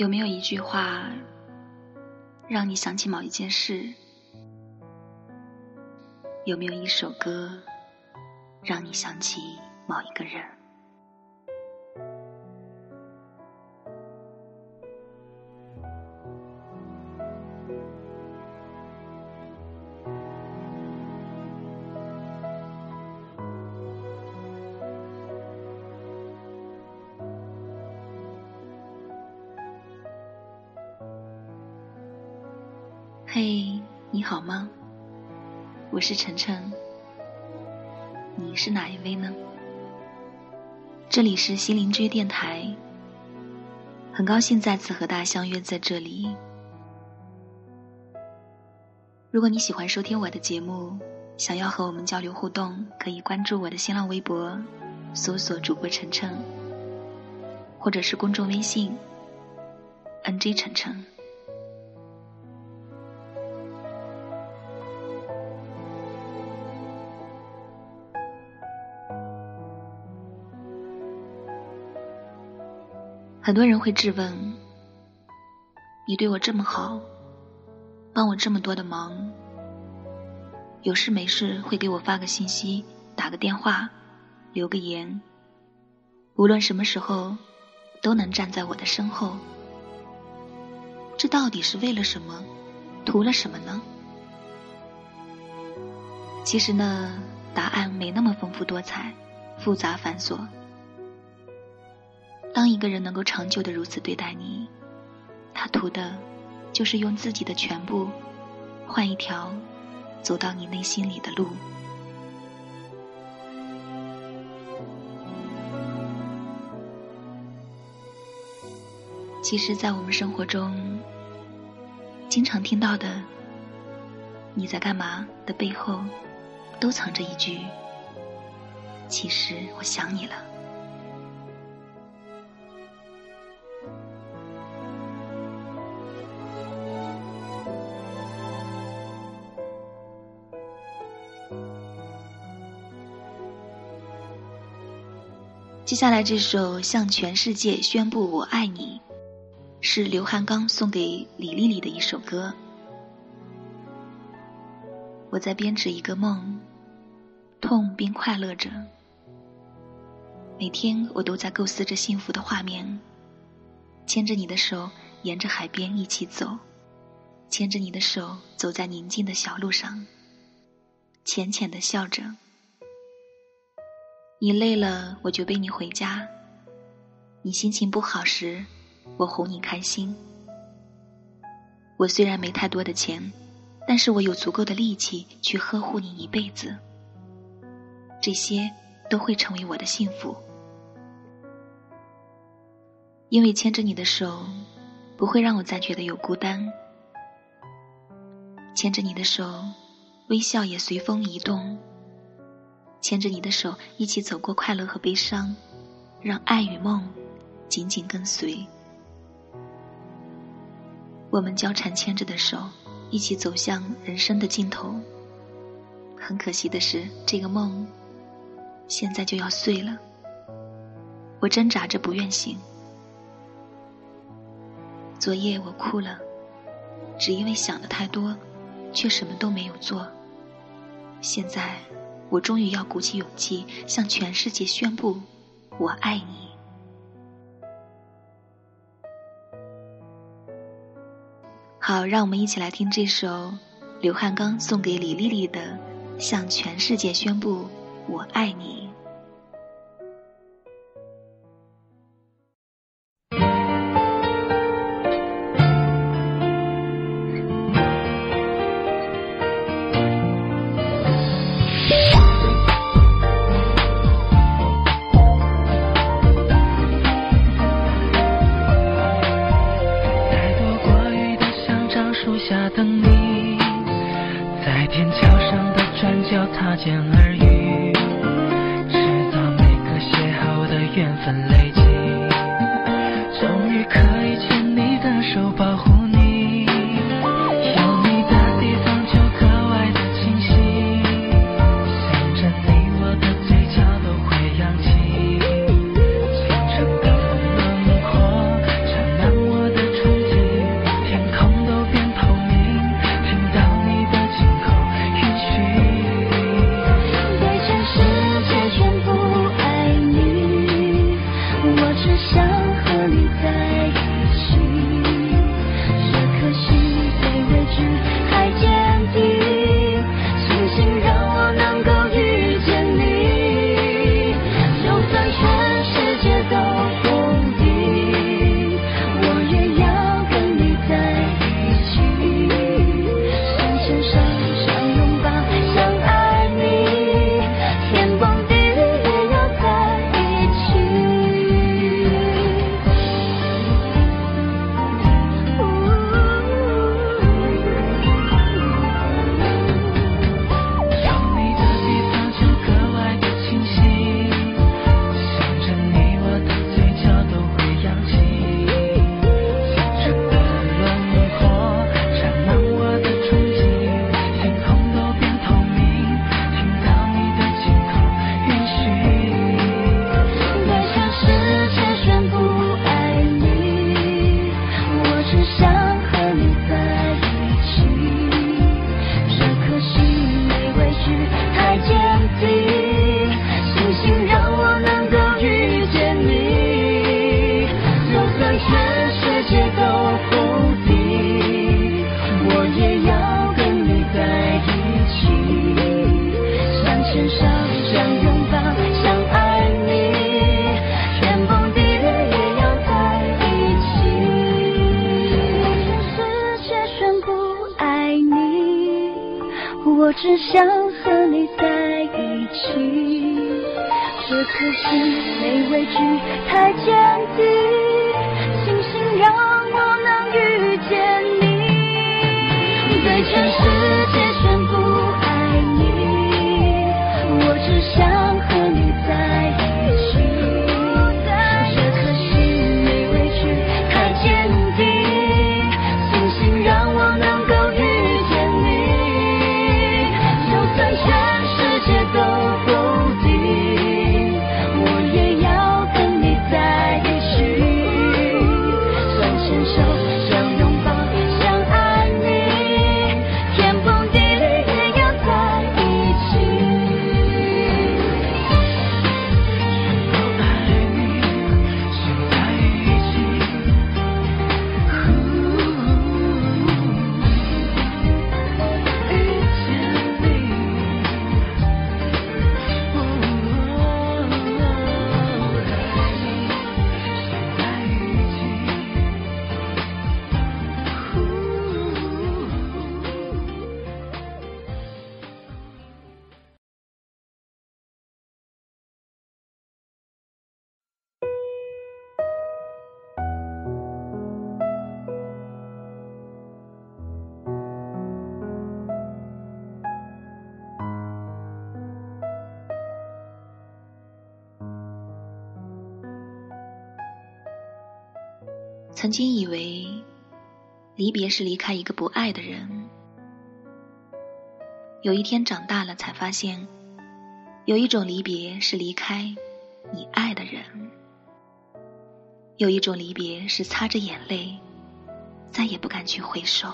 有没有一句话让你想起某一件事？有没有一首歌让你想起某一个人？嘿，你好吗？我是晨晨，你是哪一位呢？这里是西邻居电台，很高兴再次和大家相约在这里。如果你喜欢收听我的节目，想要和我们交流互动，可以关注我的新浪微博，搜索主播晨晨，或者是公众微信 “nj 晨晨”。很多人会质问：你对我这么好，帮我这么多的忙，有事没事会给我发个信息、打个电话、留个言，无论什么时候都能站在我的身后，这到底是为了什么？图了什么呢？其实呢，答案没那么丰富多彩、复杂繁琐。当一个人能够长久的如此对待你，他图的，就是用自己的全部，换一条走到你内心里的路。其实，在我们生活中，经常听到的“你在干嘛”的背后，都藏着一句：“其实我想你了。”接下来这首《向全世界宣布我爱你》，是刘汉刚送给李丽丽的一首歌。我在编织一个梦，痛并快乐着。每天我都在构思着幸福的画面，牵着你的手，沿着海边一起走，牵着你的手，走在宁静的小路上，浅浅的笑着。你累了，我就背你回家；你心情不好时，我哄你开心。我虽然没太多的钱，但是我有足够的力气去呵护你一辈子。这些都会成为我的幸福，因为牵着你的手，不会让我再觉得有孤单。牵着你的手，微笑也随风移动。牵着你的手，一起走过快乐和悲伤，让爱与梦紧紧跟随。我们交缠牵着的手，一起走向人生的尽头。很可惜的是，这个梦现在就要碎了。我挣扎着不愿醒。昨夜我哭了，只因为想的太多，却什么都没有做。现在。我终于要鼓起勇气，向全世界宣布，我爱你。好，让我们一起来听这首刘汉刚送给李丽丽的《向全世界宣布，我爱你》。我只想和你在一起。这可惜没畏惧太坚定，庆幸让我能遇见你。曾经以为，离别是离开一个不爱的人。有一天长大了，才发现，有一种离别是离开你爱的人；有一种离别是擦着眼泪，再也不敢去回首。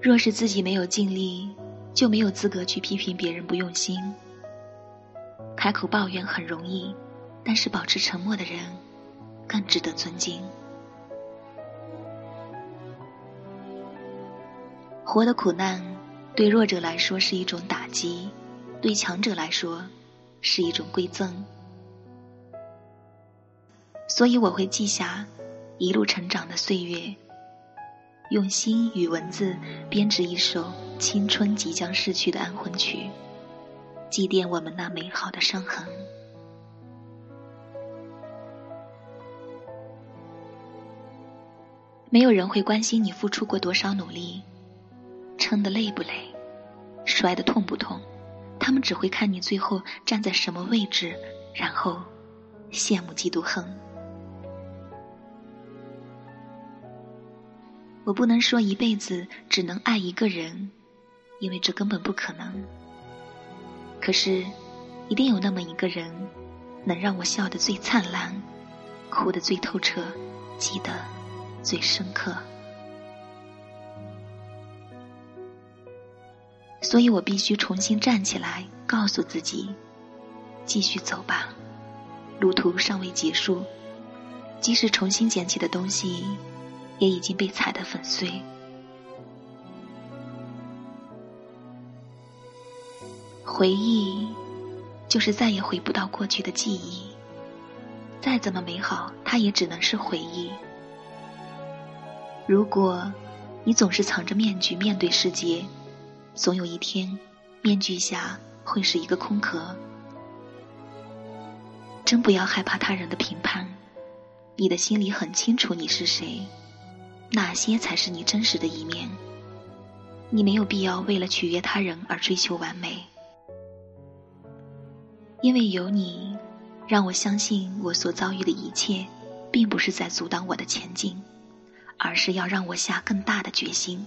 若是自己没有尽力，就没有资格去批评别人不用心。开口抱怨很容易，但是保持沉默的人更值得尊敬。活的苦难，对弱者来说是一种打击，对强者来说是一种馈赠。所以我会记下一路成长的岁月，用心与文字编织一首青春即将逝去的安魂曲，祭奠我们那美好的伤痕。没有人会关心你付出过多少努力，撑得累不累，摔得痛不痛，他们只会看你最后站在什么位置，然后羡慕嫉妒恨。我不能说一辈子只能爱一个人，因为这根本不可能。可是，一定有那么一个人，能让我笑得最灿烂，哭得最透彻，记得最深刻。所以我必须重新站起来，告诉自己：继续走吧，路途尚未结束。即使重新捡起的东西，也已经被踩得粉碎。回忆，就是再也回不到过去的记忆。再怎么美好，它也只能是回忆。如果你总是藏着面具面对世界，总有一天，面具下会是一个空壳。真不要害怕他人的评判，你的心里很清楚你是谁，哪些才是你真实的一面。你没有必要为了取悦他人而追求完美，因为有你，让我相信我所遭遇的一切，并不是在阻挡我的前进，而是要让我下更大的决心。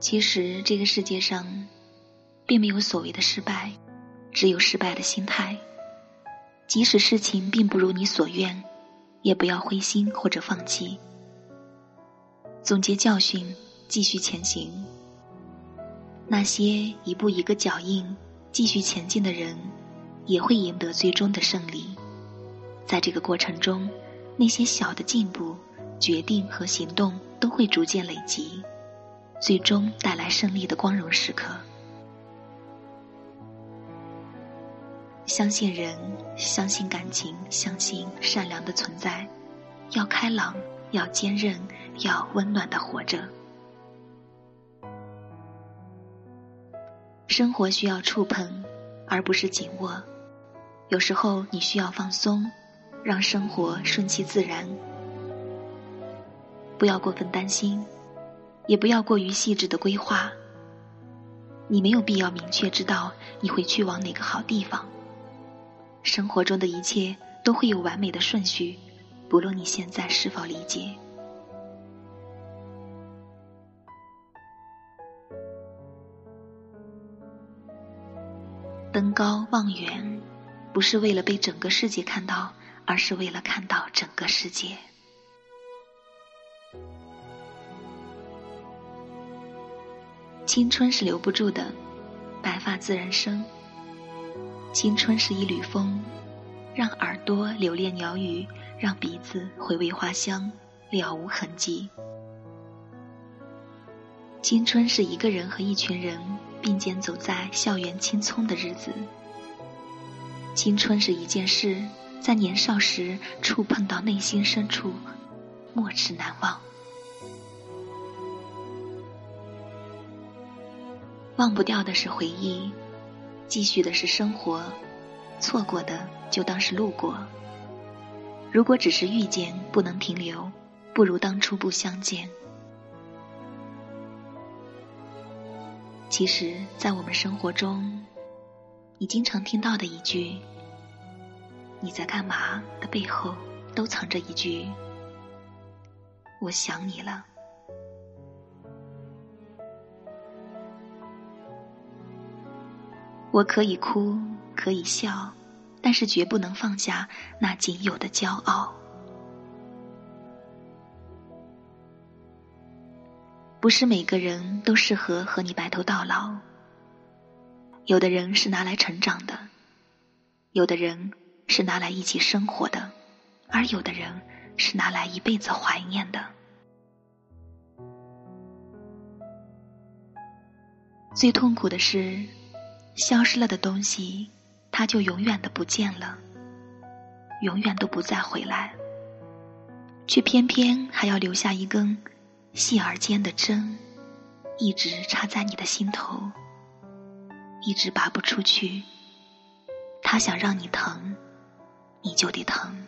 其实这个世界上，并没有所谓的失败，只有失败的心态。即使事情并不如你所愿，也不要灰心或者放弃。总结教训，继续前行。那些一步一个脚印继续前进的人，也会赢得最终的胜利。在这个过程中，那些小的进步、决定和行动都会逐渐累积。最终带来胜利的光荣时刻。相信人，相信感情，相信善良的存在，要开朗，要坚韧，要温暖的活着。生活需要触碰，而不是紧握。有时候你需要放松，让生活顺其自然。不要过分担心。也不要过于细致的规划。你没有必要明确知道你会去往哪个好地方。生活中的一切都会有完美的顺序，不论你现在是否理解。登高望远，不是为了被整个世界看到，而是为了看到整个世界。青春是留不住的，白发自然生。青春是一缕风，让耳朵留恋鸟语，让鼻子回味花香，了无痕迹。青春是一个人和一群人并肩走在校园青葱的日子。青春是一件事，在年少时触碰到内心深处，莫齿难忘。忘不掉的是回忆，继续的是生活，错过的就当是路过。如果只是遇见，不能停留，不如当初不相见。其实，在我们生活中，你经常听到的一句“你在干嘛”的背后，都藏着一句“我想你了”。我可以哭，可以笑，但是绝不能放下那仅有的骄傲。不是每个人都适合和你白头到老。有的人是拿来成长的，有的人是拿来一起生活的，而有的人是拿来一辈子怀念的。最痛苦的是。消失了的东西，它就永远的不见了，永远都不再回来。却偏偏还要留下一根细而尖的针，一直插在你的心头，一直拔不出去。他想让你疼，你就得疼。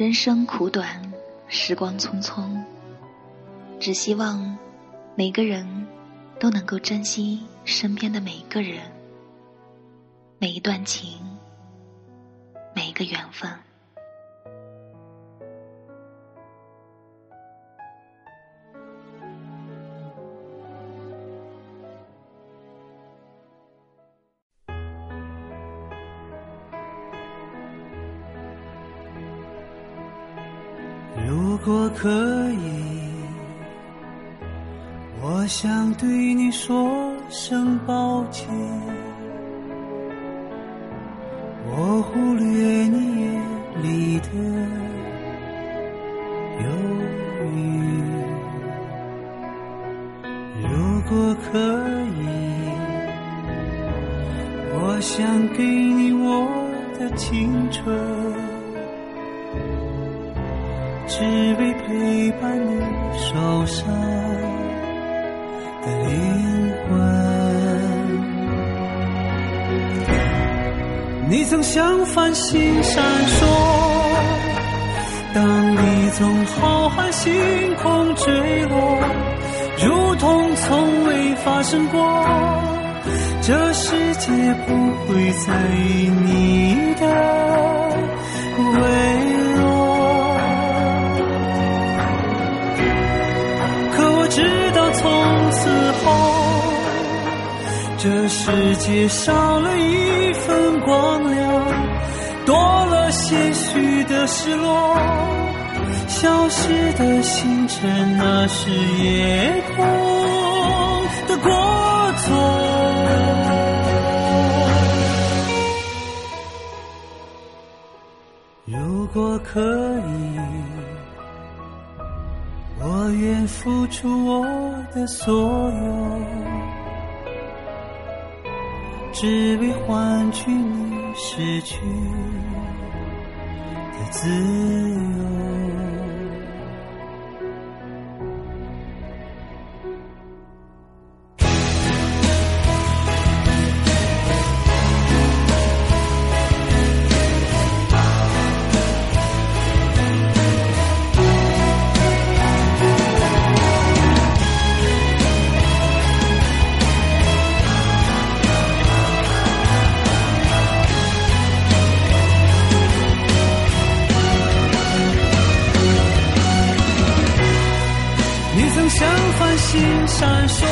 人生苦短，时光匆匆，只希望每个人都能够珍惜身边的每一个人，每一段情，每一个缘分。如果可以，我想对你说声抱歉。我忽略你眼里的忧郁。如果可以，我想给你我的青春。只为陪伴你受伤的灵魂。你曾像繁星闪烁，当你从浩瀚星空坠落，如同从未发生过。这世界不会在意你的世界少了一份光亮，多了些许的失落，消失的星辰，那是夜空的过错。如果可以。我愿付出我的所有，只为换取你失去的自由。闪烁，